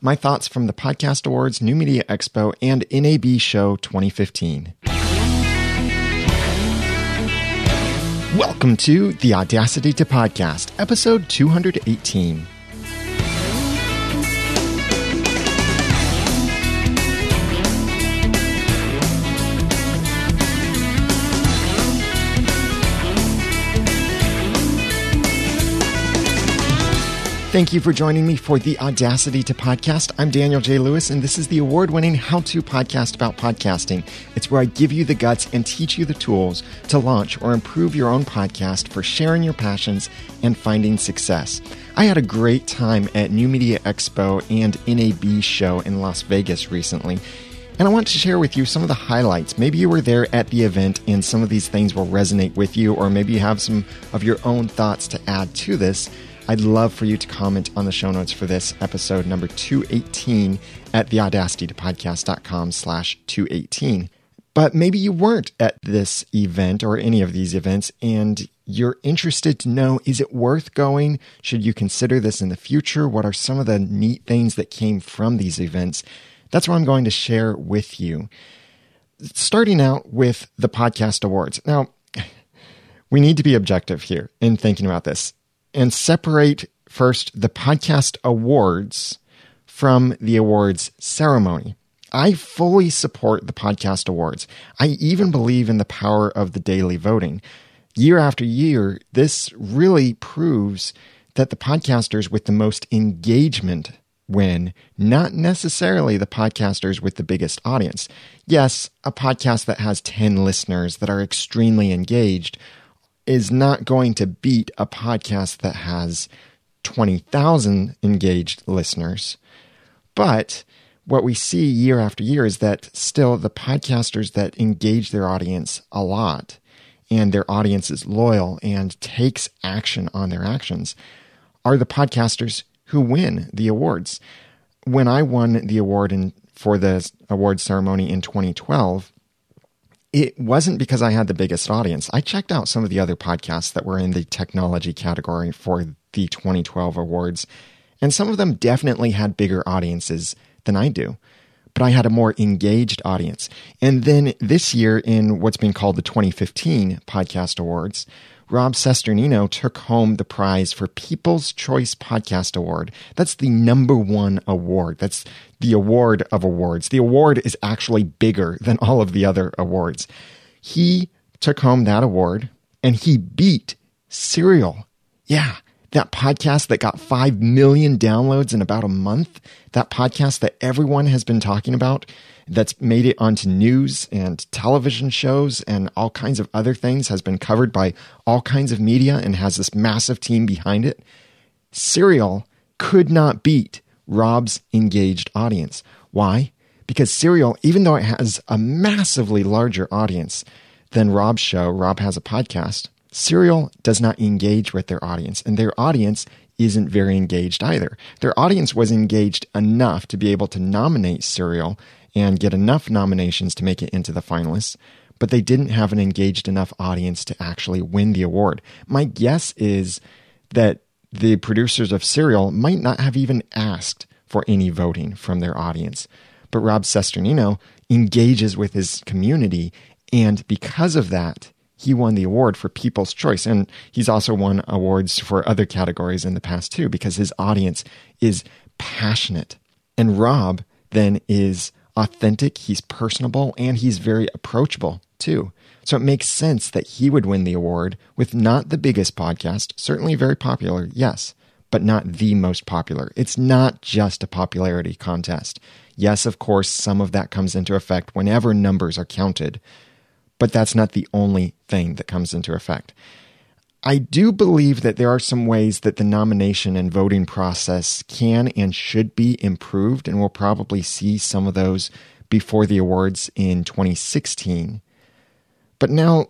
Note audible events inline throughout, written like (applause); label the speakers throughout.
Speaker 1: my thoughts from the Podcast Awards, New Media Expo, and NAB Show 2015. Welcome to the Audacity to Podcast, episode 218. Thank you for joining me for the Audacity to Podcast. I'm Daniel J. Lewis, and this is the award winning how to podcast about podcasting. It's where I give you the guts and teach you the tools to launch or improve your own podcast for sharing your passions and finding success. I had a great time at New Media Expo and NAB show in Las Vegas recently. And I want to share with you some of the highlights. Maybe you were there at the event and some of these things will resonate with you, or maybe you have some of your own thoughts to add to this. I'd love for you to comment on the show notes for this episode number 218 at theaudacitytopodcast.com slash 218. But maybe you weren't at this event or any of these events and you're interested to know is it worth going? Should you consider this in the future? What are some of the neat things that came from these events? That's what I'm going to share with you. Starting out with the podcast awards. Now, (laughs) we need to be objective here in thinking about this and separate first the podcast awards from the awards ceremony. I fully support the podcast awards. I even believe in the power of the daily voting. Year after year, this really proves that the podcasters with the most engagement win, not necessarily the podcasters with the biggest audience. Yes, a podcast that has 10 listeners that are extremely engaged is not going to beat a podcast that has 20,000 engaged listeners. But what we see year after year is that still the podcasters that engage their audience a lot and their audience is loyal and takes action on their actions are the podcasters who win the awards. When I won the award in, for the award ceremony in 2012, it wasn't because I had the biggest audience. I checked out some of the other podcasts that were in the technology category for the 2012 awards, and some of them definitely had bigger audiences than I do. But I had a more engaged audience. And then this year, in what's being called the 2015 Podcast Awards, Rob Cesternino took home the prize for People's Choice Podcast Award. That's the number one award. That's the award of awards. The award is actually bigger than all of the other awards. He took home that award and he beat Serial. Yeah, that podcast that got 5 million downloads in about a month. That podcast that everyone has been talking about that's made it onto news and television shows and all kinds of other things, has been covered by all kinds of media and has this massive team behind it. Serial could not beat Rob's engaged audience. Why? Because Serial, even though it has a massively larger audience than Rob's show, Rob has a podcast, Serial does not engage with their audience, and their audience isn't very engaged either. Their audience was engaged enough to be able to nominate Serial and get enough nominations to make it into the finalists, but they didn't have an engaged enough audience to actually win the award. My guess is that the producers of Serial might not have even asked for any voting from their audience. But Rob Cesternino engages with his community, and because of that, he won the award for People's Choice. And he's also won awards for other categories in the past too, because his audience is passionate. And Rob then is authentic, he's personable, and he's very approachable too. So it makes sense that he would win the award with not the biggest podcast, certainly very popular, yes, but not the most popular. It's not just a popularity contest. Yes, of course, some of that comes into effect whenever numbers are counted, but that's not the only thing that comes into effect. I do believe that there are some ways that the nomination and voting process can and should be improved, and we'll probably see some of those before the awards in 2016. But now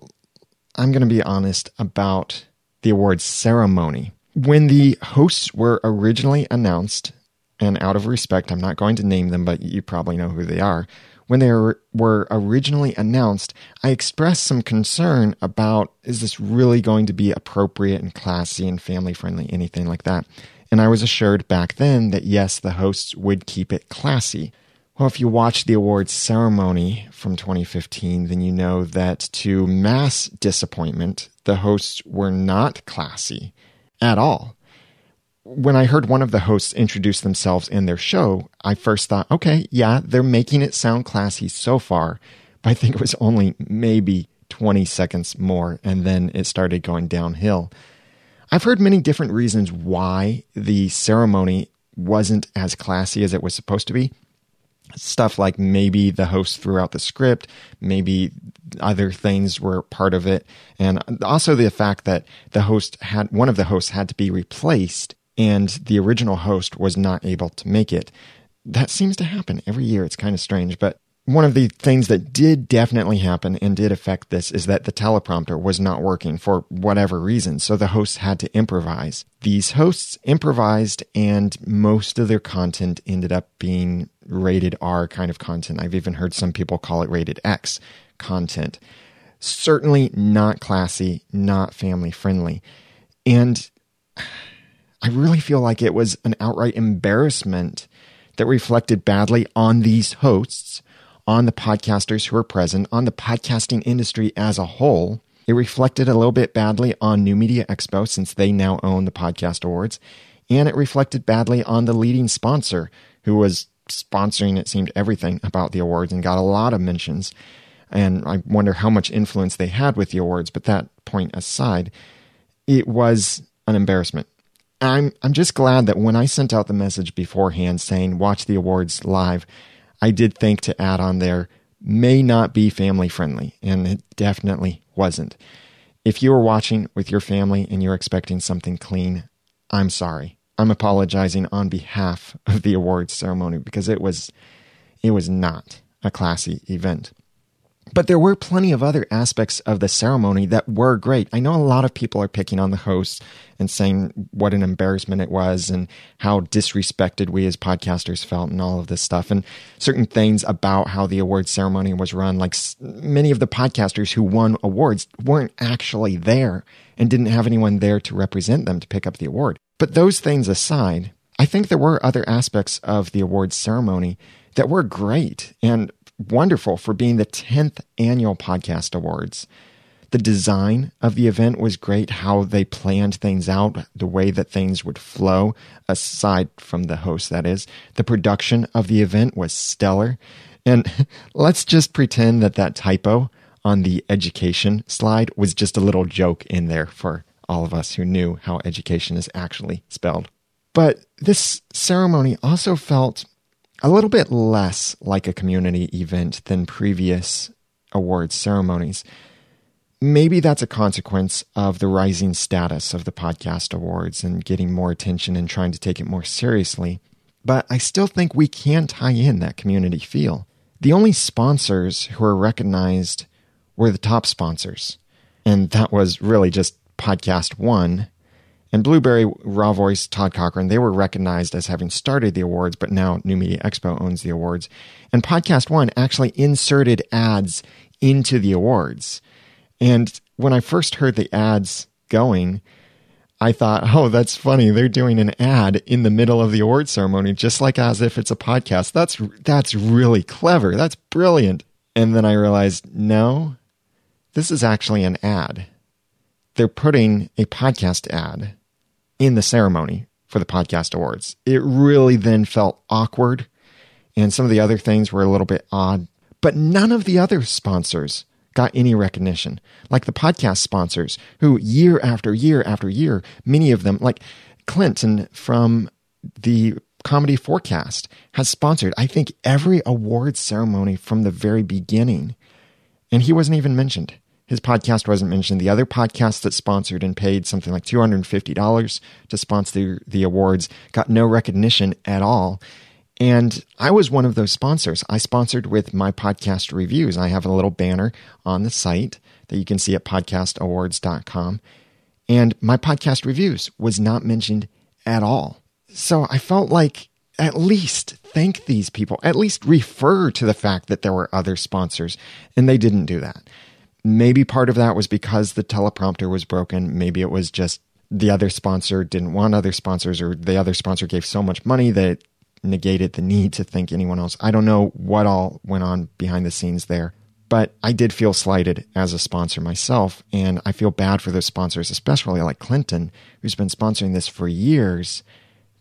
Speaker 1: I'm going to be honest about the awards ceremony. When the hosts were originally announced, and out of respect, I'm not going to name them, but you probably know who they are when they were originally announced, I expressed some concern about is this really going to be appropriate and classy and family friendly, anything like that. And I was assured back then that yes, the hosts would keep it classy. Well, if you watch the awards ceremony from 2015, then you know that to mass disappointment, the hosts were not classy at all. When I heard one of the hosts introduce themselves in their show, I first thought, okay, yeah, they're making it sound classy so far, but I think it was only maybe 20 seconds more, and then it started going downhill. I've heard many different reasons why the ceremony wasn't as classy as it was supposed to be stuff like maybe the host threw out the script, maybe other things were part of it, and also the fact that the host had one of the hosts had to be replaced and the original host was not able to make it. That seems to happen every year. It's kind of strange, but one of the things that did definitely happen and did affect this is that the teleprompter was not working for whatever reason. So the hosts had to improvise. These hosts improvised and most of their content ended up being rated R kind of content. I've even heard some people call it rated X content. Certainly not classy, not family friendly. And I really feel like it was an outright embarrassment that reflected badly on these hosts on the podcasters who were present, on the podcasting industry as a whole. It reflected a little bit badly on New Media Expo since they now own the Podcast Awards. And it reflected badly on the leading sponsor who was sponsoring, it seemed, everything about the awards and got a lot of mentions. And I wonder how much influence they had with the awards. But that point aside, it was an embarrassment. I'm I'm just glad that when I sent out the message beforehand saying watch the awards live, I did think to add on there may not be family friendly, and it definitely wasn't. If you were watching with your family and you're expecting something clean, I'm sorry. I'm apologizing on behalf of the awards ceremony because it was it was not a classy event. But there were plenty of other aspects of the ceremony that were great. I know a lot of people are picking on the hosts and saying what an embarrassment it was and how disrespected we as podcasters felt and all of this stuff. And certain things about how the award ceremony was run, like many of the podcasters who won awards weren't actually there and didn't have anyone there to represent them to pick up the award. But those things aside, I think there were other aspects of the awards ceremony that were great. And wonderful for being the 10th annual podcast awards. The design of the event was great, how they planned things out, the way that things would flow, aside from the host, that is. The production of the event was stellar. And (laughs) let's just pretend that that typo on the education slide was just a little joke in there for all of us who knew how education is actually spelled. But this ceremony also felt a little bit less like a community event than previous awards ceremonies. Maybe that's a consequence of the rising status of the podcast awards and getting more attention and trying to take it more seriously. But I still think we can tie in that community feel. The only sponsors who are recognized were the top sponsors. And that was really just Podcast One and Blueberry Raw Voice, Todd Cochran, they were recognized as having started the awards, but now New Media Expo owns the awards. And Podcast One actually inserted ads into the awards. And when I first heard the ads going, I thought, oh, that's funny. They're doing an ad in the middle of the award ceremony, just like as if it's a podcast. That's that's really clever. That's brilliant. And then I realized, no, this is actually an ad. They're putting a podcast ad in the ceremony for the podcast awards. It really then felt awkward, and some of the other things were a little bit odd. But none of the other sponsors got any recognition, like the podcast sponsors, who year after year after year, many of them, like Clinton from the Comedy4Cast, has sponsored, I think, every awards ceremony from the very beginning. And he wasn't even mentioned. His podcast wasn't mentioned. The other podcasts that sponsored and paid something like $250 to sponsor the, the awards got no recognition at all. And I was one of those sponsors. I sponsored with my podcast reviews. I have a little banner on the site that you can see at podcastawards.com. And my podcast reviews was not mentioned at all. So I felt like at least thank these people, at least refer to the fact that there were other sponsors. And they didn't do that. Maybe part of that was because the teleprompter was broken. Maybe it was just the other sponsor didn't want other sponsors or the other sponsor gave so much money that negated the need to thank anyone else. I don't know what all went on behind the scenes there, but I did feel slighted as a sponsor myself. And I feel bad for those sponsors, especially like Clinton, who's been sponsoring this for years,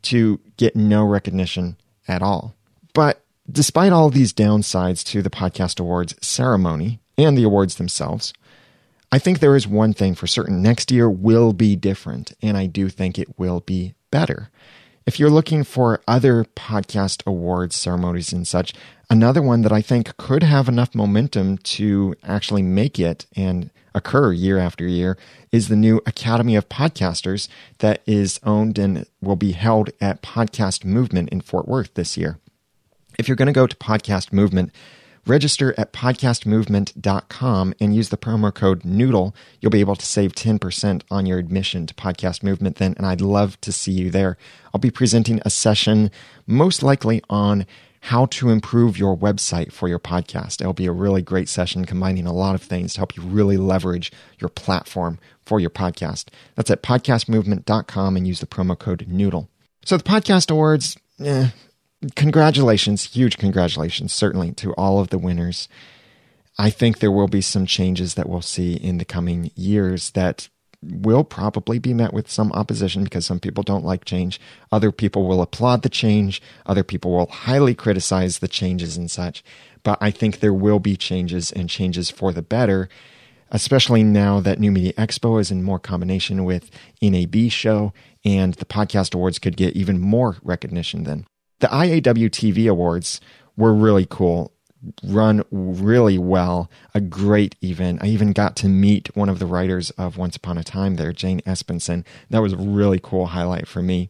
Speaker 1: to get no recognition at all. But despite all these downsides to the Podcast Awards ceremony and the awards themselves, I think there is one thing for certain. Next year will be different, and I do think it will be better. If you're looking for other podcast awards ceremonies and such, another one that I think could have enough momentum to actually make it and occur year after year is the new Academy of Podcasters that is owned and will be held at Podcast Movement in Fort Worth this year. If you're going to go to Podcast Movement, Register at podcastmovement.com and use the promo code Noodle. You'll be able to save 10% on your admission to Podcast Movement then, and I'd love to see you there. I'll be presenting a session most likely on how to improve your website for your podcast. It'll be a really great session combining a lot of things to help you really leverage your platform for your podcast. That's at podcastmovement.com and use the promo code Noodle. So the podcast awards, eh, congratulations, huge congratulations, certainly to all of the winners. I think there will be some changes that we'll see in the coming years that will probably be met with some opposition because some people don't like change. Other people will applaud the change. Other people will highly criticize the changes and such. But I think there will be changes and changes for the better, especially now that New Media Expo is in more combination with NAB show and the podcast awards could get even more recognition then. The IAW TV Awards were really cool, run really well, a great event. I even got to meet one of the writers of Once Upon a Time there, Jane Espenson. That was a really cool highlight for me.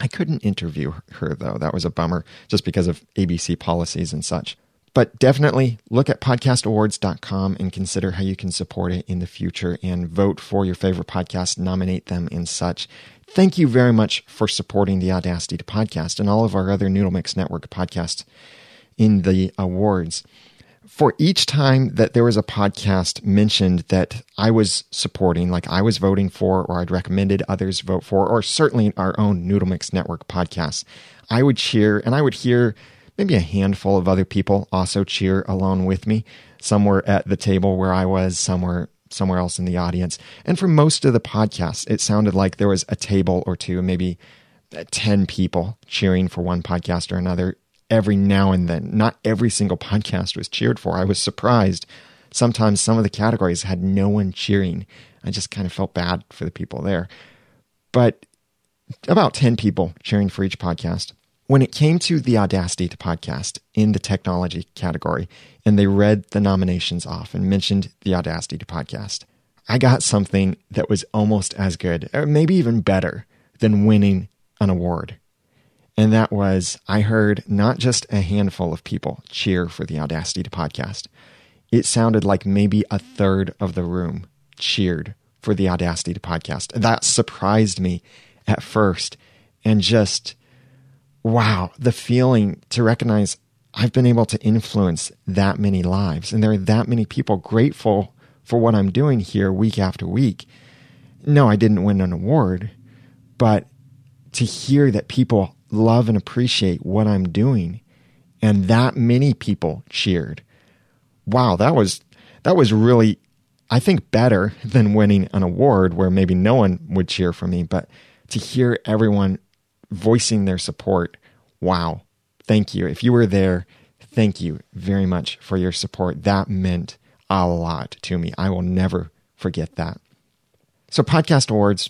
Speaker 1: I couldn't interview her though. That was a bummer just because of ABC policies and such. But definitely look at podcastawards.com and consider how you can support it in the future and vote for your favorite podcast, nominate them and such. Thank you very much for supporting the Audacity to Podcast and all of our other Noodle Mix Network podcasts in the awards. For each time that there was a podcast mentioned that I was supporting, like I was voting for, or I'd recommended others vote for, or certainly our own Noodle Mix Network podcasts, I would cheer and I would hear maybe a handful of other people also cheer along with me. Some were at the table where I was, some were somewhere else in the audience. And for most of the podcast, it sounded like there was a table or two, maybe uh, 10 people cheering for one podcast or another every now and then. Not every single podcast was cheered for. I was surprised. Sometimes some of the categories had no one cheering. I just kind of felt bad for the people there. But about 10 people cheering for each podcast. When it came to the Audacity to podcast in the technology category, and they read the nominations off and mentioned the Audacity to podcast, I got something that was almost as good, or maybe even better, than winning an award. And that was I heard not just a handful of people cheer for the Audacity to podcast. It sounded like maybe a third of the room cheered for the Audacity to podcast. That surprised me at first and just wow, the feeling to recognize I've been able to influence that many lives and there are that many people grateful for what I'm doing here week after week. No, I didn't win an award, but to hear that people love and appreciate what I'm doing and that many people cheered. Wow, that was that was really I think better (laughs) than winning an award where maybe no one would cheer for me, but to hear everyone voicing their support. Wow. Thank you. If you were there, thank you very much for your support. That meant a lot to me. I will never forget that. So, Podcast Awards,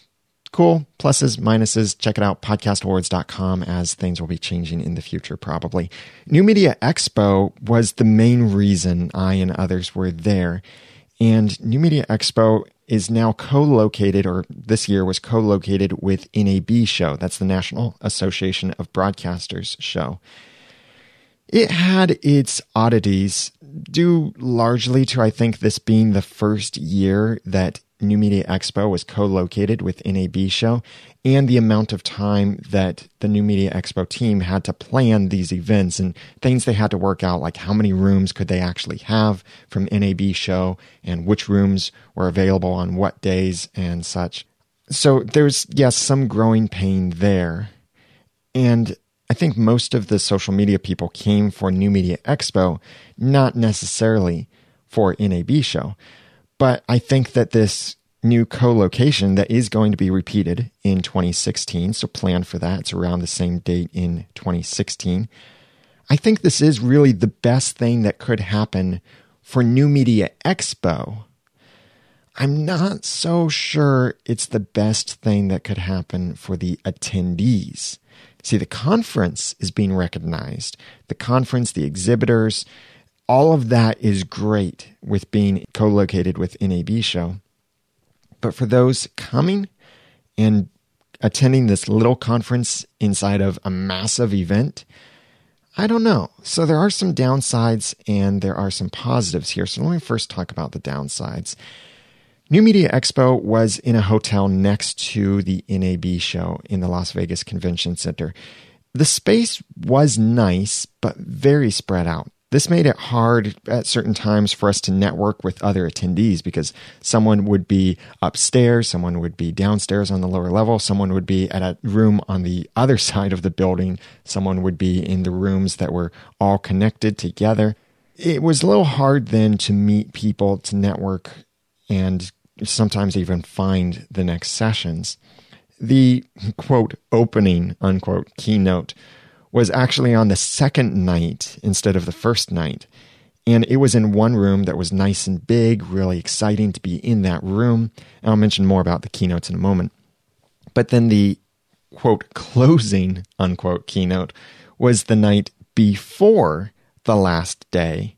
Speaker 1: cool. Pluses, minuses. Check it out, podcastawards.com, as things will be changing in the future, probably. New Media Expo was the main reason I and others were there. And New Media Expo is now co-located or this year was co-located with NAB show. That's the National Association of Broadcasters show. It had its oddities due largely to I think this being the first year that New Media Expo was co-located with NAB show and the amount of time that the New Media Expo team had to plan these events and things they had to work out, like how many rooms could they actually have from NAB show and which rooms were available on what days and such. So there's, yes, some growing pain there. And I think most of the social media people came for New Media Expo, not necessarily for NAB show. But I think that this new co-location that is going to be repeated in 2016, so plan for that. It's around the same date in 2016. I think this is really the best thing that could happen for New Media Expo. I'm not so sure it's the best thing that could happen for the attendees. See, the conference is being recognized. The conference, the exhibitors, all of that is great with being co located with NAB Show. But for those coming and attending this little conference inside of a massive event, I don't know. So there are some downsides and there are some positives here. So let me first talk about the downsides. New Media Expo was in a hotel next to the NAB show in the Las Vegas Convention Center. The space was nice, but very spread out. This made it hard at certain times for us to network with other attendees because someone would be upstairs, someone would be downstairs on the lower level, someone would be at a room on the other (laughs) side of the building, someone would be in the rooms that were all connected together. It was a little hard then to meet people, to network, and sometimes even find the next sessions. The quote opening unquote keynote was actually on the second night instead of the first night. And it was in one room that was nice and big, really exciting to be in that room. And I'll mention more about the keynotes in a moment. But then the quote closing unquote keynote was the night before the last day.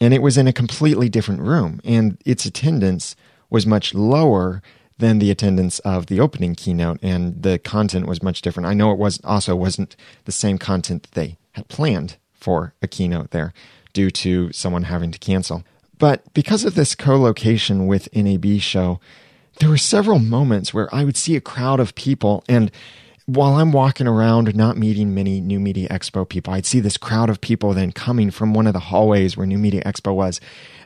Speaker 1: And it was in a completely different room. And its attendance was much lower than the attendance of the opening keynote, and the content was much different. I know it was also wasn't the same content that they had planned for a keynote there due to someone having to cancel. But because of this co-location with NAB show, there were several moments where I would see a crowd of people and while I'm walking around, not meeting many New Media Expo people, I'd see this crowd of people then coming from one of the hallways where New Media Expo was.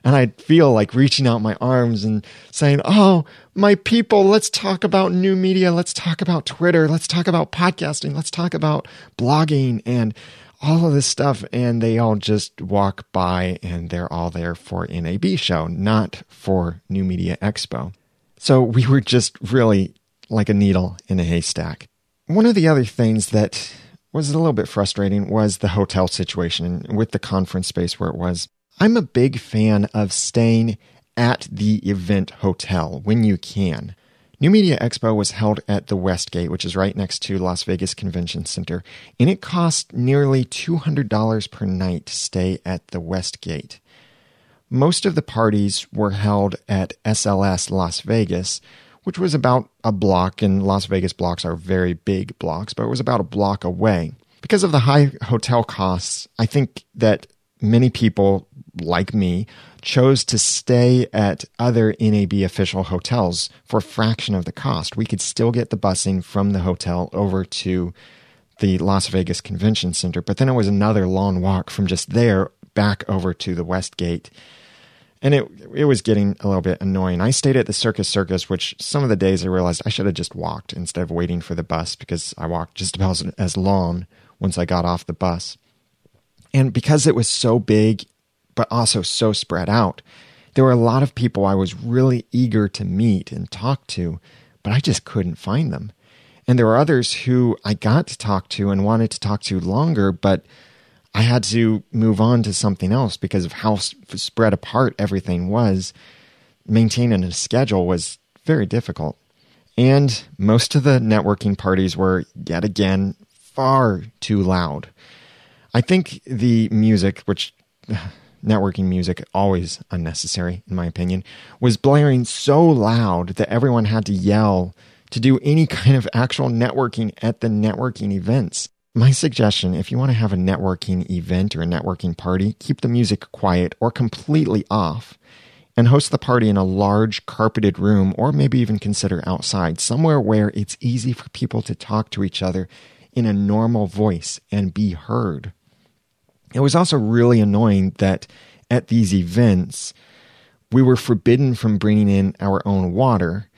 Speaker 1: And I'd feel like reaching out my arms and saying, Oh, my people, let's talk about new media. Let's talk about Twitter. Let's talk about podcasting. Let's talk about blogging and all of this stuff. And they all just walk by and they're all there for NAB show, not for New Media Expo. So we were just really like a needle in a haystack. One of the other things that was a little bit frustrating was the hotel situation with the conference space where it was. I'm a big fan of staying at the event hotel when you can. New Media Expo was held at the Westgate, which is right next to Las Vegas Convention Center, and it cost nearly $200 per night to stay at the Westgate. Most of the parties were held at SLS Las Vegas, which was about a block, and Las Vegas blocks are very big blocks, but it was about a block away. Because of the high hotel costs, I think that many people, like me, chose to stay at other NAB official hotels for a fraction of the cost. We could still get the busing from the hotel over to the Las Vegas Convention Center, but then it was another long walk from just there back over to the Westgate and it it was getting a little bit annoying. I stayed at the Circus Circus, which some of the days I realized I should have just walked instead of waiting for the bus because I walked just about as long once I got off the bus. And because it was so big, but also so spread out, there were a lot of people I was really eager to meet and talk to, but I just couldn't find them. And there were others who I got to talk to and wanted to talk to longer, but I had to move on to something else because of how spread apart everything was. Maintaining a schedule was very difficult. And most of the networking parties were, yet again, far too loud. I think the music, which (sighs) networking music, always unnecessary in my opinion, was blaring so loud that everyone had to yell to do any kind of actual networking at the networking events. My suggestion if you want to have a networking event or a networking party, keep the music quiet or completely off and host the party in a large carpeted room or maybe even consider outside, somewhere where it's easy for people to talk to each other in a normal voice and be heard. It was also really annoying that at these events, we were forbidden from bringing in our own water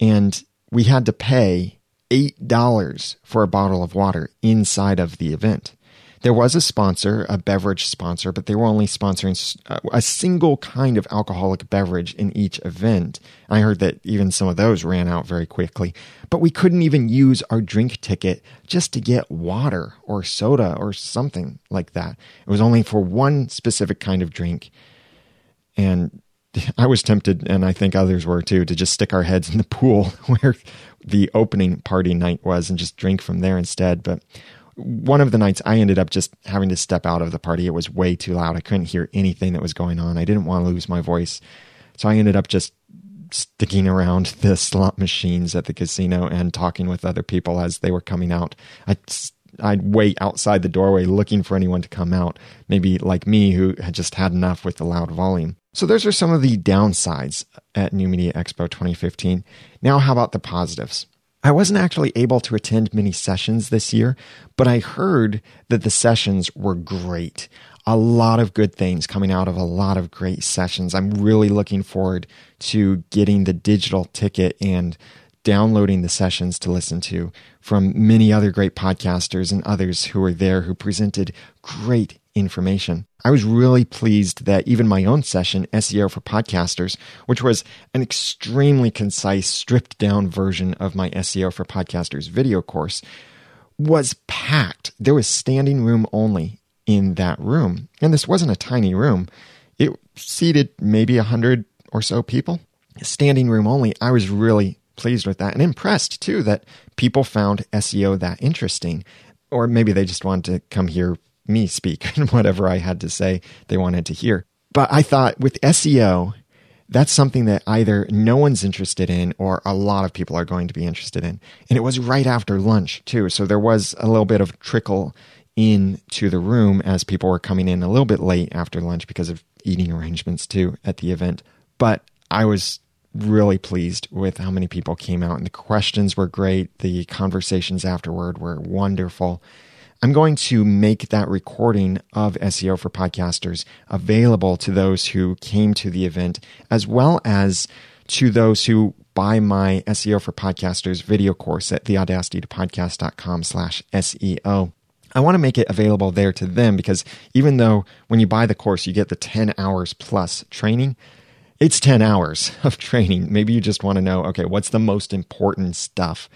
Speaker 1: and we had to pay $8 for a bottle of water inside of the event. There was a sponsor, a beverage sponsor, but they were only sponsoring uh, a single kind of alcoholic beverage in each event. I heard that even some of those ran out very quickly. But we couldn't even use our drink ticket just to get water or soda or something like that. It was only for one specific kind of drink. And I was tempted, and I think others were too, to just stick our heads in the pool (laughs) where the opening party night was and just drink from there instead. But one of the nights I ended up just having to step out of the party. It was way too loud. I couldn't hear anything that was going on. I didn't want to lose my voice. So I ended up just sticking around (laughs) the slot machines at the casino and talking with other people as they were coming out. I I'd wait outside the doorway looking for anyone to come out, maybe like me who had just had enough with the loud volume. So those are some of the downsides at New Media Expo 2015. Now how about the positives? I wasn't actually able to attend many sessions this year, but I heard that the sessions were great. A lot of good things coming out of a lot of great sessions. I'm really looking forward to getting the digital ticket and downloading the sessions to listen to from many other great podcasters and others who were there who presented great information. I was really pleased that even my own session, SEO for Podcasters, which was an extremely concise, stripped down version of my SEO for Podcasters video course, was packed. There was standing room only in that room. And this wasn't a tiny room, it seated maybe a hundred or so people. Standing room only. I was really pleased with that and impressed too that people found SEO that interesting. Or maybe they just wanted to come hear me speak (laughs) and whatever I had to say they wanted to hear. But I thought with SEO, that's something that either no one's interested in or a lot of people are going to be interested in. And it was right after lunch too. So there was a little bit of trickle into the room as people were coming in a little bit late after lunch because of eating arrangements too at the event. But I was really pleased with how many people came out and the questions were great. The conversations afterward were wonderful. I'm going to make that recording of SEO for podcasters available to those who came to the event, as well as to those who buy my SEO for podcasters video course at theaudacitytopodcast.com slash SEO. I want to make it available there to them because even though when you buy the course, you get the 10 hours plus training, it's 10 hours (laughs) of training. Maybe you just want to know, okay, what's the most important stuff?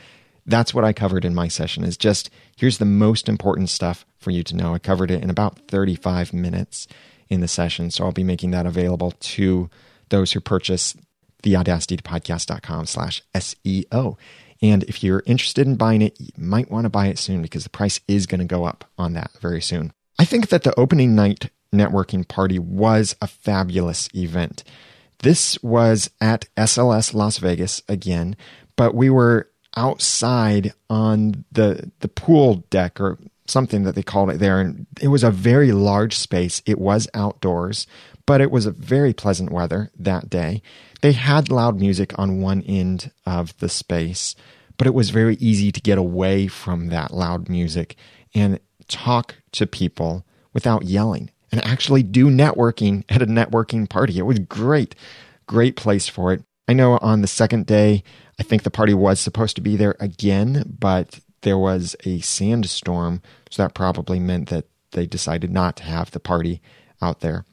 Speaker 1: That's what I covered in my session is just here's the most important stuff for you to know. I covered it in about 35 minutes in the session. So I'll be making that available to those who purchase the Audacity podcast.com slash SEO. And if you're interested in buying it, you might want to buy it soon because the price is going to go up on that very soon. I think that the opening night networking party was a fabulous event. This was at SLS Las Vegas again, but we were outside on the the pool deck or something that they called it there and it was a very large space. It was outdoors, but it was a very pleasant weather that day. They had loud music on one end of the space, but it was very easy to get away from that loud music and talk to people without yelling and actually do networking at a networking party. It was great, great place for it. I know on the second day, I think the party was supposed to be there again, but there was a sandstorm, so that probably meant that they decided not to have the party out there.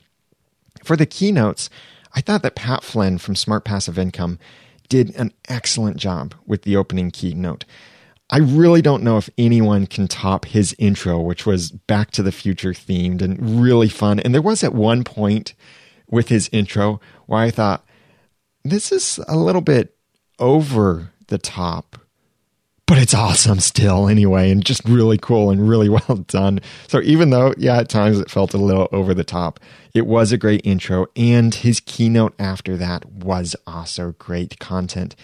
Speaker 1: For the keynotes, I thought that Pat Flynn from Smart Passive Income did an excellent job with the opening keynote. I really don't know if anyone can top his intro, which was Back to the Future themed and really fun. And there was at one point with his intro where I thought, this is a little bit over the top, but it's awesome still anyway, and just really cool and really (laughs) well done. So even though, yeah, at times it felt a little over the top, it was a great intro. And his keynote after that was also great content.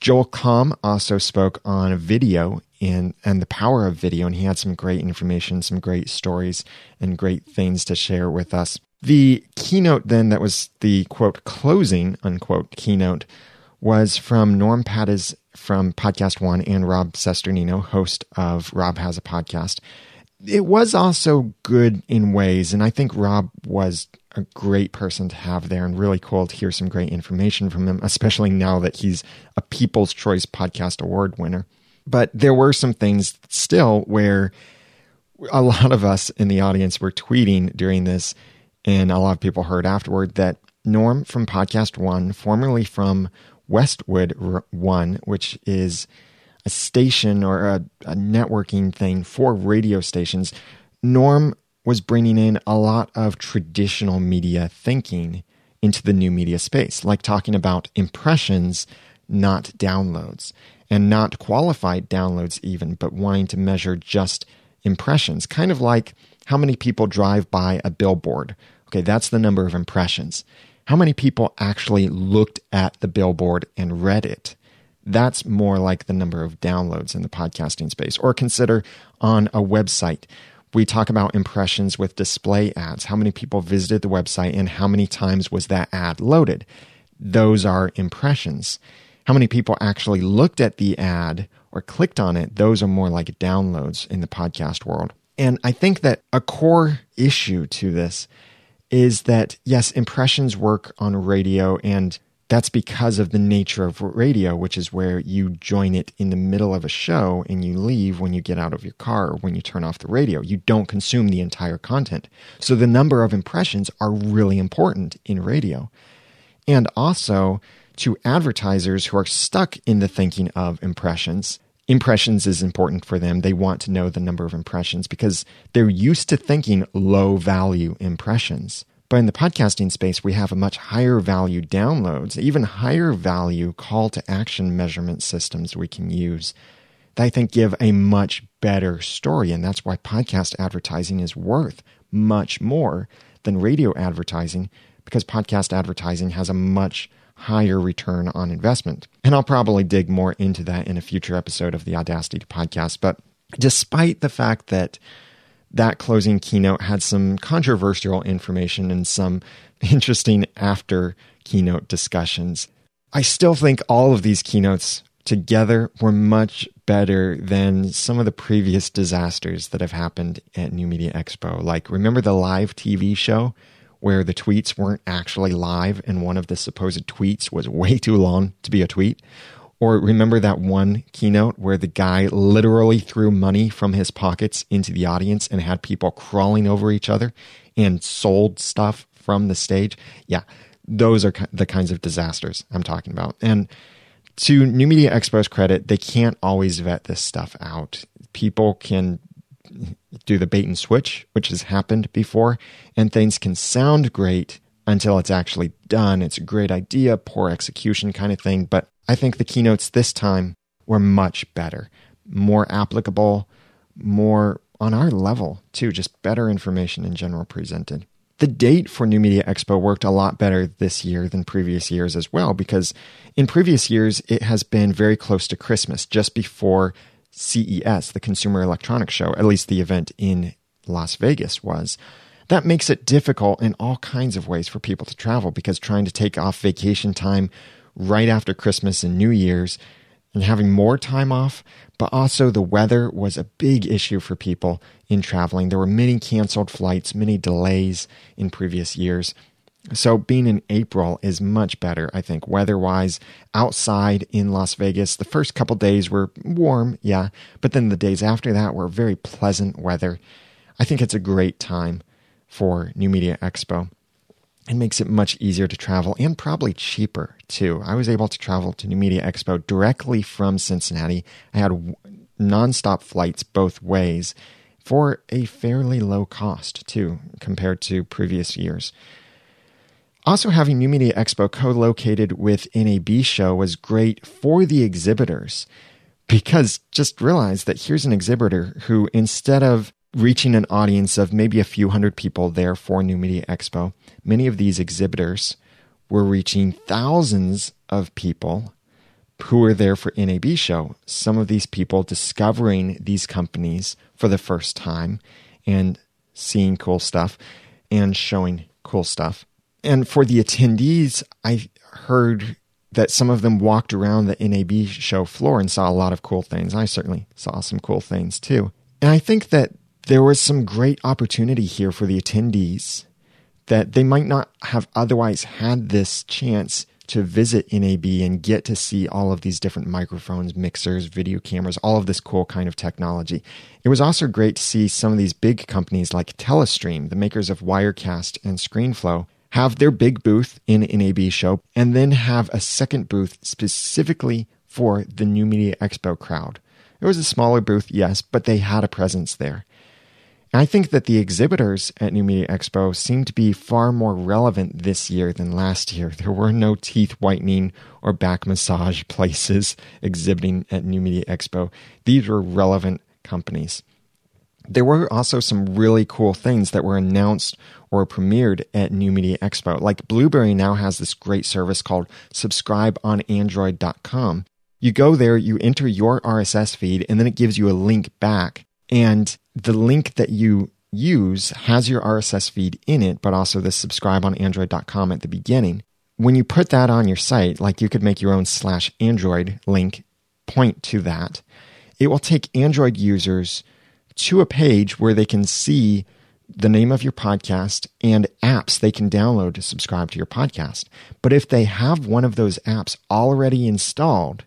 Speaker 1: Joel Comm also spoke on video and and the power of video, and he had some great information, some great stories, and great things to share with us. The keynote then that was the quote closing unquote keynote was from Norm Pattiz from Podcast One and Rob Cesternino, host of Rob Has a Podcast. It was also good in ways, and I think Rob was a great person to have there and really cool to hear some great information from him, especially now that he's a People's Choice Podcast Award winner. But there were some things still where a lot of us in the audience were tweeting during this, and a lot of people heard afterward that Norm from Podcast One, formerly from Westwood One, which is a station or a, a networking thing for radio stations, Norm was bringing in a lot of traditional media thinking into the new media space, like talking about impressions, not downloads, and not qualified downloads, even, but wanting to measure just impressions, kind of like how many people drive by a billboard. Okay, that's the number of impressions. How many people actually looked at the billboard and read it? That's more like the number of downloads in the podcasting space. Or consider on a website. We talk about impressions with display ads. How many people visited the website and how many times was that ad loaded? Those are impressions. How many people actually looked at the ad or clicked on it? Those are more like downloads in the podcast world. And I think that a core issue to this is that, yes, impressions work on radio and that's because of the nature of radio, which is where you join it in the middle of a show and you leave when you get out of your car or when you turn off the radio. You don't consume the entire content. So the number of impressions are really important in radio. And also to advertisers who are stuck in the thinking of impressions, impressions is important for them. They want to know the number of impressions because they're used to thinking low value impressions. But in the podcasting space, we have a much higher value downloads, even higher value call to action measurement systems we can use that I think give a much better story. And that's why podcast advertising is worth much more than radio advertising because podcast advertising has a much higher return on investment. And I'll probably dig more into that in a future episode of the Audacity podcast. But despite the fact that that closing keynote had some controversial information and some (laughs) interesting after keynote discussions. I still think all of these keynotes together were much better than some of the previous disasters that have happened at New Media Expo. Like, remember the live TV show where the tweets weren't actually live and one of the supposed tweets was (laughs) way too long to be a tweet? Or remember that one keynote where the guy literally threw money from his pockets into the audience and had people crawling over each other and sold stuff from the stage? Yeah, those are the kinds of disasters I'm talking about. And to New Media Expo's credit, they can't always vet this stuff out. People can do the bait and switch, which has happened before, and things can sound great until it's actually done. It's a great idea, poor execution kind of thing, but I think the keynotes this time were much better, more applicable, more on our level, too, just better information in general presented. The date for New Media Expo worked a lot better this year than previous years as well, because in previous years it has been very close to Christmas, just before CES, the Consumer Electronics Show, at least the event in Las Vegas was. That makes it difficult in all kinds of ways for people to travel because trying to take off vacation time right after Christmas and New Year's and having more time off, but also the weather was a big issue for people in traveling. There were many canceled flights, many delays in previous years. So being in April is much better, I think, weather wise. Outside in Las Vegas, the first couple days were warm, yeah, but then the days after that were very pleasant weather. I think it's a great time for New Media Expo. It makes it much easier to travel and probably cheaper too. I was able to travel to New Media Expo directly from Cincinnati. I had nonstop flights both ways for a fairly low cost too, compared to previous years. Also, having New Media Expo co located with NAB Show was great for the exhibitors because just realize that here's an exhibitor who, instead of reaching an audience of maybe a few hundred people there for New Media Expo. Many of these exhibitors were reaching thousands of people who were there for NAB show. Some of these people discovering these companies for the first time and seeing cool stuff and showing cool stuff. And for the attendees, I heard that some of them walked around the NAB show floor and saw a lot of cool things. I certainly saw some cool things too. And I think that there was some great opportunity here for the attendees that they might not have otherwise had this chance to visit NAB and get to see all of these different microphones, mixers, video cameras, all of this cool kind of technology. It was also great to see some of these big companies like Telestream, the makers of Wirecast and ScreenFlow, have their big booth in NAB show and then have a second booth specifically for the New Media Expo crowd. It was a smaller booth, yes, but they had a presence there. I think that the exhibitors at New Media Expo seem to be far more relevant this year than last year. There were no teeth whitening or back massage (laughs) places exhibiting at New Media Expo. These were relevant companies. There were also some really cool things that were announced or premiered at New Media Expo. Like Blubrry now has this great service called subscribeonandroid.com. You go there, you enter your RSS feed, and then it gives you a link back. And the link that you use has your RSS feed in it, but also the subscribe on android.com at the beginning. When you put that on your site, like you could make your own slash Android link point to that, it will take Android users to a page where they can see the name of your podcast and apps they can download to subscribe to your podcast. But if they have one of those apps already installed,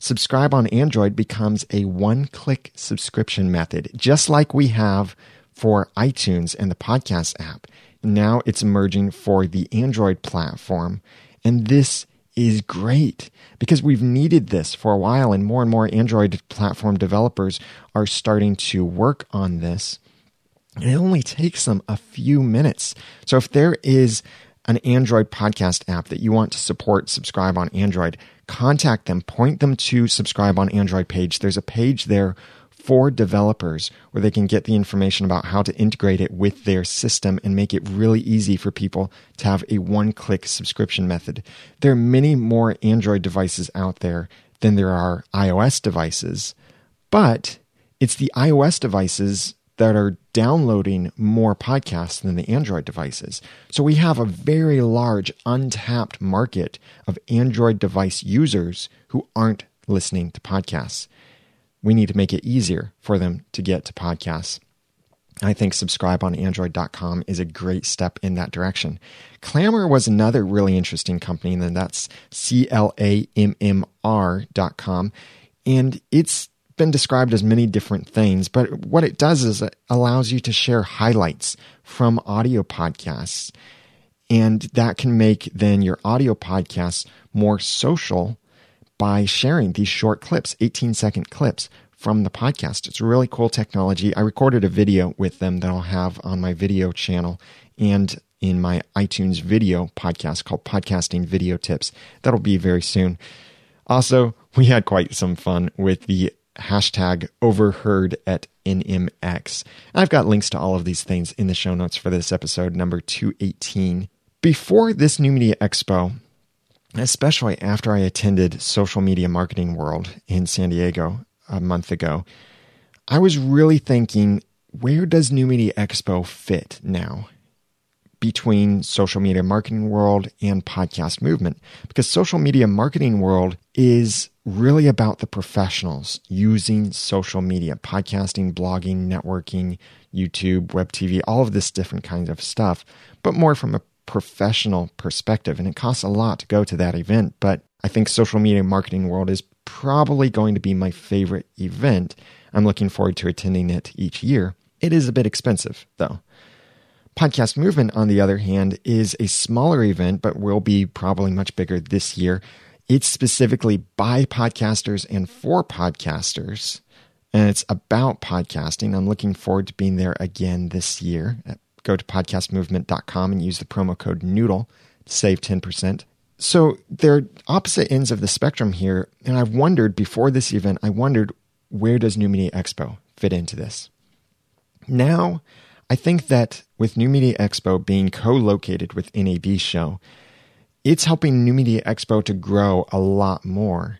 Speaker 1: subscribe on Android becomes a one click subscription method, just like we have for iTunes and the podcast app. Now it's emerging for the Android platform. And this is great because we've needed this for a while, and more and more Android platform developers are starting to work on this. And it only takes them a few minutes. So if there is an Android podcast app that you want to support, subscribe on Android, contact them, point them to subscribe on Android page. There's a page there for developers where they can get the information about how to integrate it with their system and make it really easy for people to have a one click subscription method. There are many more Android devices out there than there are iOS devices, but it's the iOS devices that are downloading more podcasts than the Android devices. So we have a very large untapped market of Android device users who aren't listening to podcasts. We need to make it easier for them to get to podcasts. I think subscribeonandroid.com is a great step in that direction. Clammr was another really interesting company, and that's C L A M M R.com. And it's been described as many different things, but what it does is it allows you to share highlights from audio podcasts. And that can make then your audio podcasts more social by sharing these short clips, 18 second clips from the podcast. It's really cool technology. I recorded a video with them that I'll have on my video channel and in my iTunes video podcast called Podcasting Video Tips. That'll be very soon. Also, we had quite some fun with the hashtag overheard at NMX. I've got links to all of these things in the show notes for this episode, number 218. Before this New Media Expo, especially after I attended Social Media Marketing World in San Diego a month ago, I was really thinking, where does New Media Expo fit now? Between social media marketing world and podcast movement because social media marketing world is really about the professionals using social media, podcasting, blogging, networking, YouTube, web TV, all of this different kinds of stuff, but more from a professional perspective. And it costs a lot to go to that event, but I think social media marketing world is probably going to be my favorite event. I'm looking forward to attending it each year. It is a bit expensive though. Podcast Movement, on the other hand, is a smaller event, but will be probably much bigger this year. It's specifically by podcasters and for podcasters, and it's about podcasting. I'm looking forward to being there again this year. Go to podcastmovement.com and use the promo code Noodle to save 10%. So they're opposite ends of the spectrum here. And I've wondered before this event, I wondered where does New Media Expo fit into this? Now, I think that with New Media Expo being co located with NAB Show, it's helping New Media Expo to grow a lot more.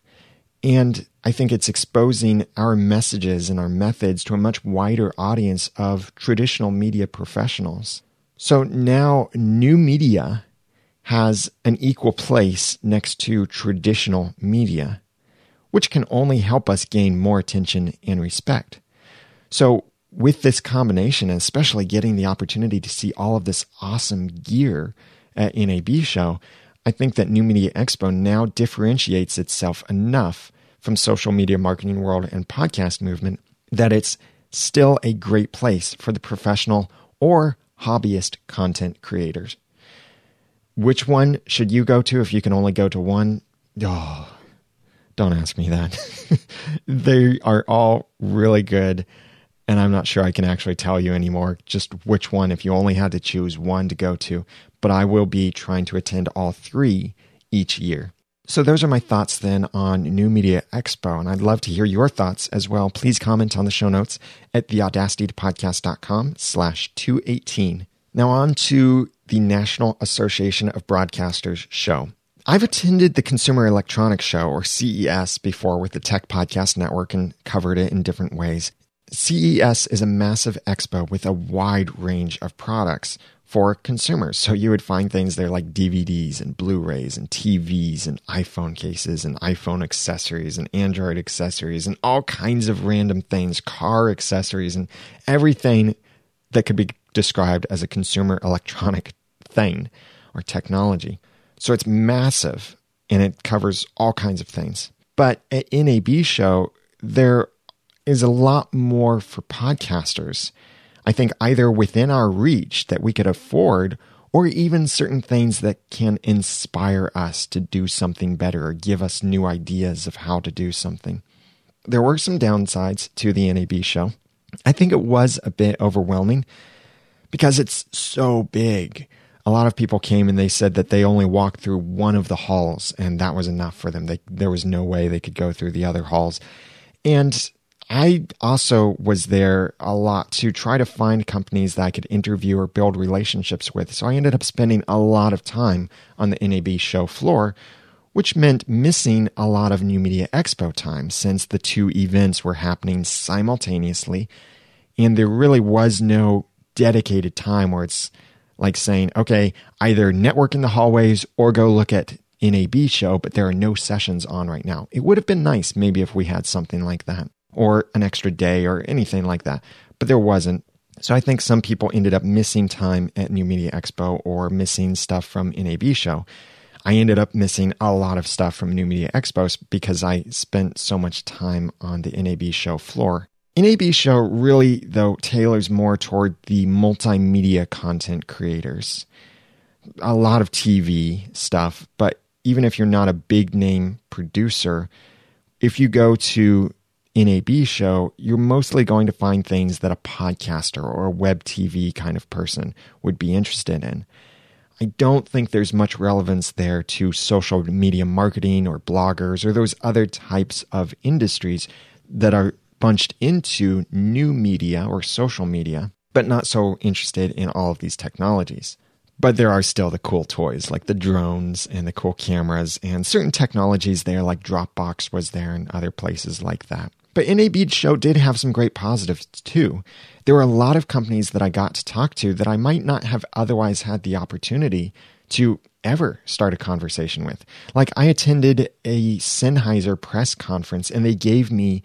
Speaker 1: And I think it's exposing our messages and our methods to a much wider audience of traditional media professionals. So now new media has an equal place next to traditional media, which can only help us gain more attention and respect. So with this combination, and especially getting the opportunity to see all of this awesome gear uh, at NAB show, I think that New Media Expo now differentiates itself enough from social media marketing world and podcast movement that it's still a great place for the professional or hobbyist content creators. Which one should you go to if you can only go to one? Oh, don't ask me that. (laughs) they are all really good. And I'm not sure I can actually tell you anymore just which one, if you only had to choose one to go to. But I will be trying to attend all three each year. So those are my thoughts then on New Media Expo, and I'd love to hear your thoughts as well. Please comment on the show notes at theaudacitytopodcast.com slash 218. Now on to the National Association of Broadcasters show. I've attended the Consumer Electronics Show, or CES, before with the Tech Podcast Network and covered it in different ways. CES is a massive expo with a wide range of products for consumers. So you would find things there like DVDs and Blu rays and TVs and iPhone cases and iPhone accessories and Android accessories and all kinds of random things, car accessories and everything that could be described as a consumer electronic thing or technology. So it's massive and it covers all kinds of things. But at NAB show, there is a lot more for podcasters I think either within our reach that we could afford or even certain things that can inspire us to do something better or give us new ideas of how to do something. There were some downsides to the NAB show. I think it was a bit overwhelming because it's so big. A lot of people came and they said that they only walked through one of the halls and that was enough for them. They, there was no way they could go through the other halls. And I also was there a lot to try to find companies that I could interview or build relationships with. So I ended up spending a lot of time on the NAB show floor, which meant missing a lot of New Media Expo time since the two events were happening simultaneously. And there really was no dedicated time where it's like saying, okay, either network in the hallways or go look at NAB show, but there are no sessions on right now. It would have been nice maybe if we had something like that or an extra day or anything like that. But there wasn't. So I think some people ended up missing time at New Media Expo or missing stuff from NAB show. I ended up missing a lot of stuff from New Media Expos because I spent so much time on the NAB show floor. NAB show really, though, tailors more toward the multimedia content creators. A lot of TV stuff, but even if you're not a big name producer, if you go to NAB show, you're mostly going to find things that a podcaster or a web TV kind of person would be interested in. I don't think there's much relevance there to social media marketing or bloggers or those other types of industries that are bunched into new media or social media, but not so interested in all of these technologies. But there are still the cool toys like the drones and the cool cameras and certain technologies there like Dropbox was there and other places like that. But NAB show did have some great positives too. There were a lot of companies that I got to talk to that I might not have otherwise had the opportunity to ever start a conversation with. Like I attended a Sennheiser press conference and they gave me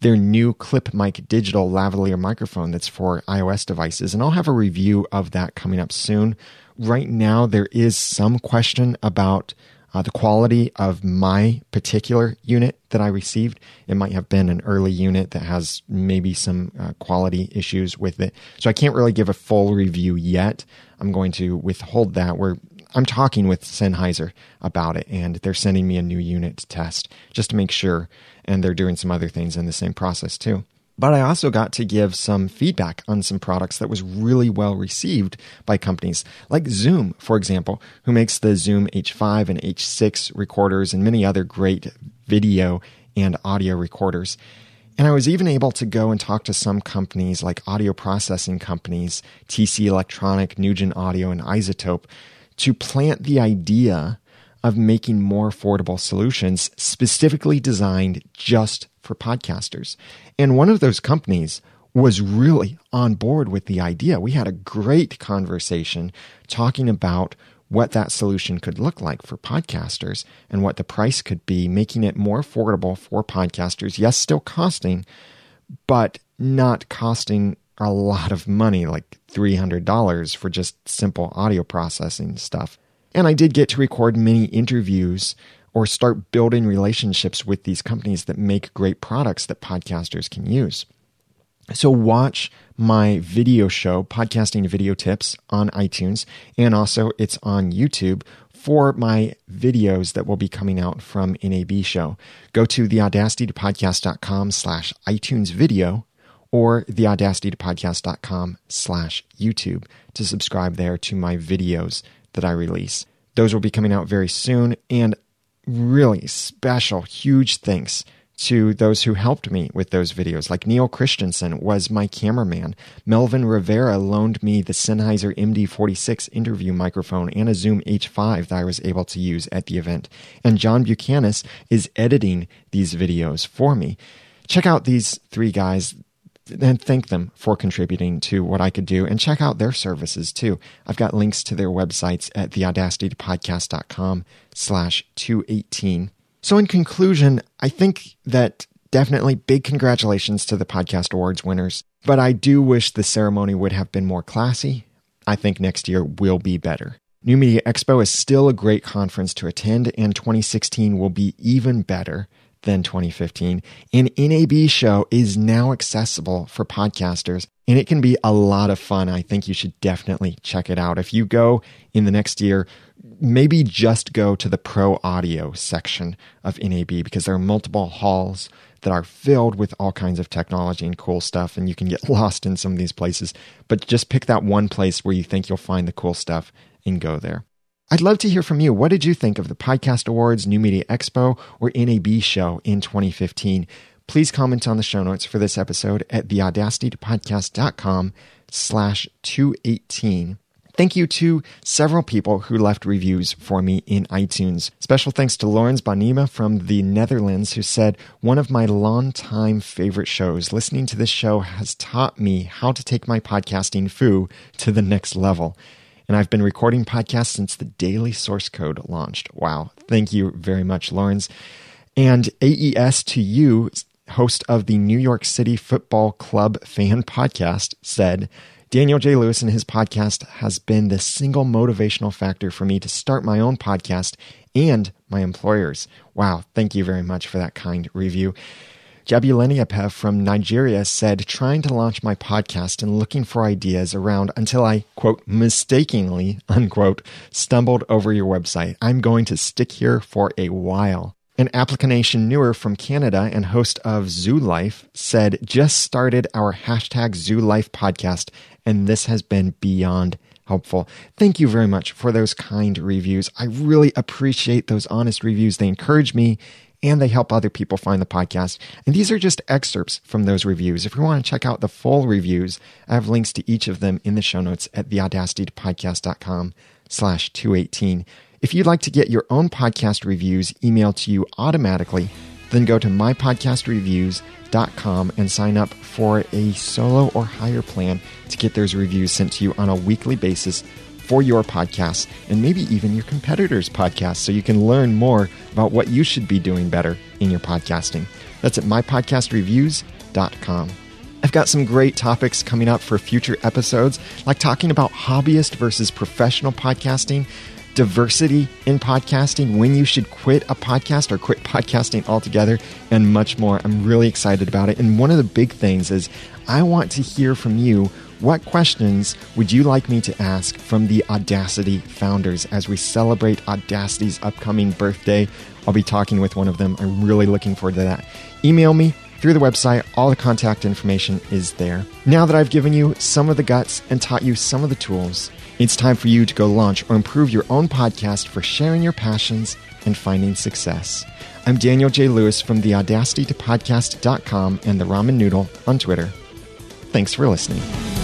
Speaker 1: their new clip mic digital lavalier microphone that's for iOS devices and I'll have a review of that coming up soon. Right now there is some question about uh, the quality of my particular unit that I received. It might have been an early unit that has maybe some uh, quality issues with it. So I can't really give a full review yet. I'm going to withhold that. Where I'm talking with Sennheiser about it, and they're sending me a new unit to test just to make sure. And they're doing some other things in the same process too. But I also got to give some feedback on some products that was really well received by companies like Zoom, for example, who makes the Zoom H5 and H6 recorders and many other great video and audio recorders. And I was even able to go and talk to some companies like audio processing companies, TC Electronic, Nugen Audio, and iZotope to plant the idea of making more affordable solutions specifically designed just for podcasters. And one of those companies was really on board with the idea. We had a great conversation talking about what that solution could look like for podcasters and what the price could be, making it more affordable for podcasters. Yes, still costing, but not costing a lot of money, like $300 for just simple audio processing stuff. And I did get to record many interviews or start building relationships with these companies that make great products that podcasters can use. So watch my video show, Podcasting Video Tips on iTunes, and also it's on YouTube for my videos that will be coming out from NAB show. Go to theaudacitytopodcast.com slash iTunes video or theaudacitytopodcast.com slash YouTube to subscribe there to my videos that I release. Those will be coming out very soon. And really special, huge thanks to those who helped me with those videos, like Neil Christensen was my cameraman. Melvin Rivera loaned me the Sennheiser MD46 interview microphone and a Zoom H5 that I was able to use at the event. And John Buchanan is editing these videos for me. Check out these three guys and thank them for contributing to what I could do and check out their services too. I've got links to their websites at theaudacitypodcast.com slash 218. So in conclusion, I think that definitely big congratulations to the podcast awards winners, but I do wish the ceremony would have been more classy. I think next year will be better. New Media Expo is still a great conference to attend, and 2016 will be even better than 2015. An NAB show is now accessible for podcasters and it can be a lot of fun. I think you should definitely check it out. If you go in the next year, maybe just go to the pro audio section of NAB because there are multiple halls that are filled with all kinds of technology and cool stuff and you can get (laughs) lost in some of these places. But just pick that one place where you think you'll find the cool stuff and go there. I'd love to hear from you. What did you think of the Podcast Awards, New Media Expo, or NAB show in 2015? Please comment on the show notes for this episode at theaudacitytopodcast.com slash 218. Thank you to several people who left reviews for me in iTunes. Special thanks to Lawrence Bonima from the Netherlands, who said, One of my longtime favorite shows. Listening to this show has taught me how to take my podcasting foo to the next level and I've been recording podcasts since the daily source code launched. Wow. Thank you very much, Lawrence. And AES to you, host of the New York City Football Club fan podcast, said, Daniel J. Lewis and his podcast has been the single motivational factor for me to start my own podcast and my employers. Wow. Thank you very much for that kind review. Jabuleniapev from Nigeria said, trying to launch my podcast and looking for ideas around until I, quote, mistakenly, unquote, stumbled over your website. I'm going to stick here for a while. An application newer from Canada and host of Zoo Life said, just started our hashtag Zoo Life podcast, and this has been beyond helpful. Thank you very much for those kind reviews. I really appreciate those honest reviews. They encourage me and they help other people find the podcast. And these are just excerpts from those reviews. If you want to check out the full reviews, I have links to each of them in the show notes at theaudacitypodcast.com slash 218. If you'd like to get your own podcast reviews emailed to you automatically, then go to mypodcastreviews.com and sign up for a solo or higher plan to get those reviews sent to you on a weekly basis for your podcast and maybe even your competitors' podcasts so you can learn more about what you should be doing better in your podcasting. That's at mypodcastreviews.com. I've got some great topics coming up for future episodes, like talking about hobbyist versus professional podcasting, diversity in podcasting, when you should quit a podcast or quit podcasting altogether, and much more. I'm really excited about it. And one of the big things is I want to hear from you what questions would you like me to ask from the Audacity founders as we celebrate Audacity's upcoming birthday? I'll be talking with one of them. I'm really looking forward to that. Email me through the website. All the contact information is there. Now that I've given you some of the guts and taught you some of the tools, it's time for you to go launch or improve your own podcast for sharing your passions and finding success. I'm Daniel J. Lewis from the Audacity to Podcast.com and the Ramen Noodle on Twitter. Thanks for listening.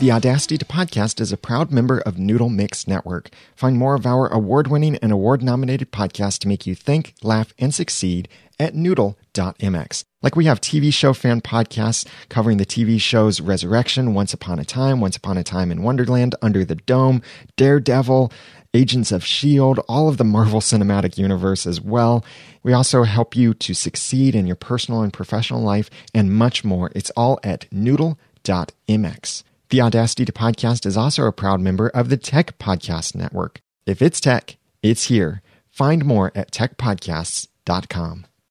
Speaker 1: The Audacity to Podcast is a proud member of Noodle Mix Network. Find more of our award winning and award nominated podcasts to make you think, laugh, and succeed at noodle.mx. Like we have TV show fan podcasts covering the TV shows Resurrection, Once Upon a Time, Once Upon a Time in Wonderland, Under the Dome, Daredevil, Agents of S.H.I.E.L.D., all of the Marvel Cinematic Universe as well. We also help you to succeed in your personal and professional life and much more. It's all at noodle.mx. The Audacity to Podcast is also a proud member of the Tech Podcast Network. If it's tech, it's here. Find more at techpodcasts.com.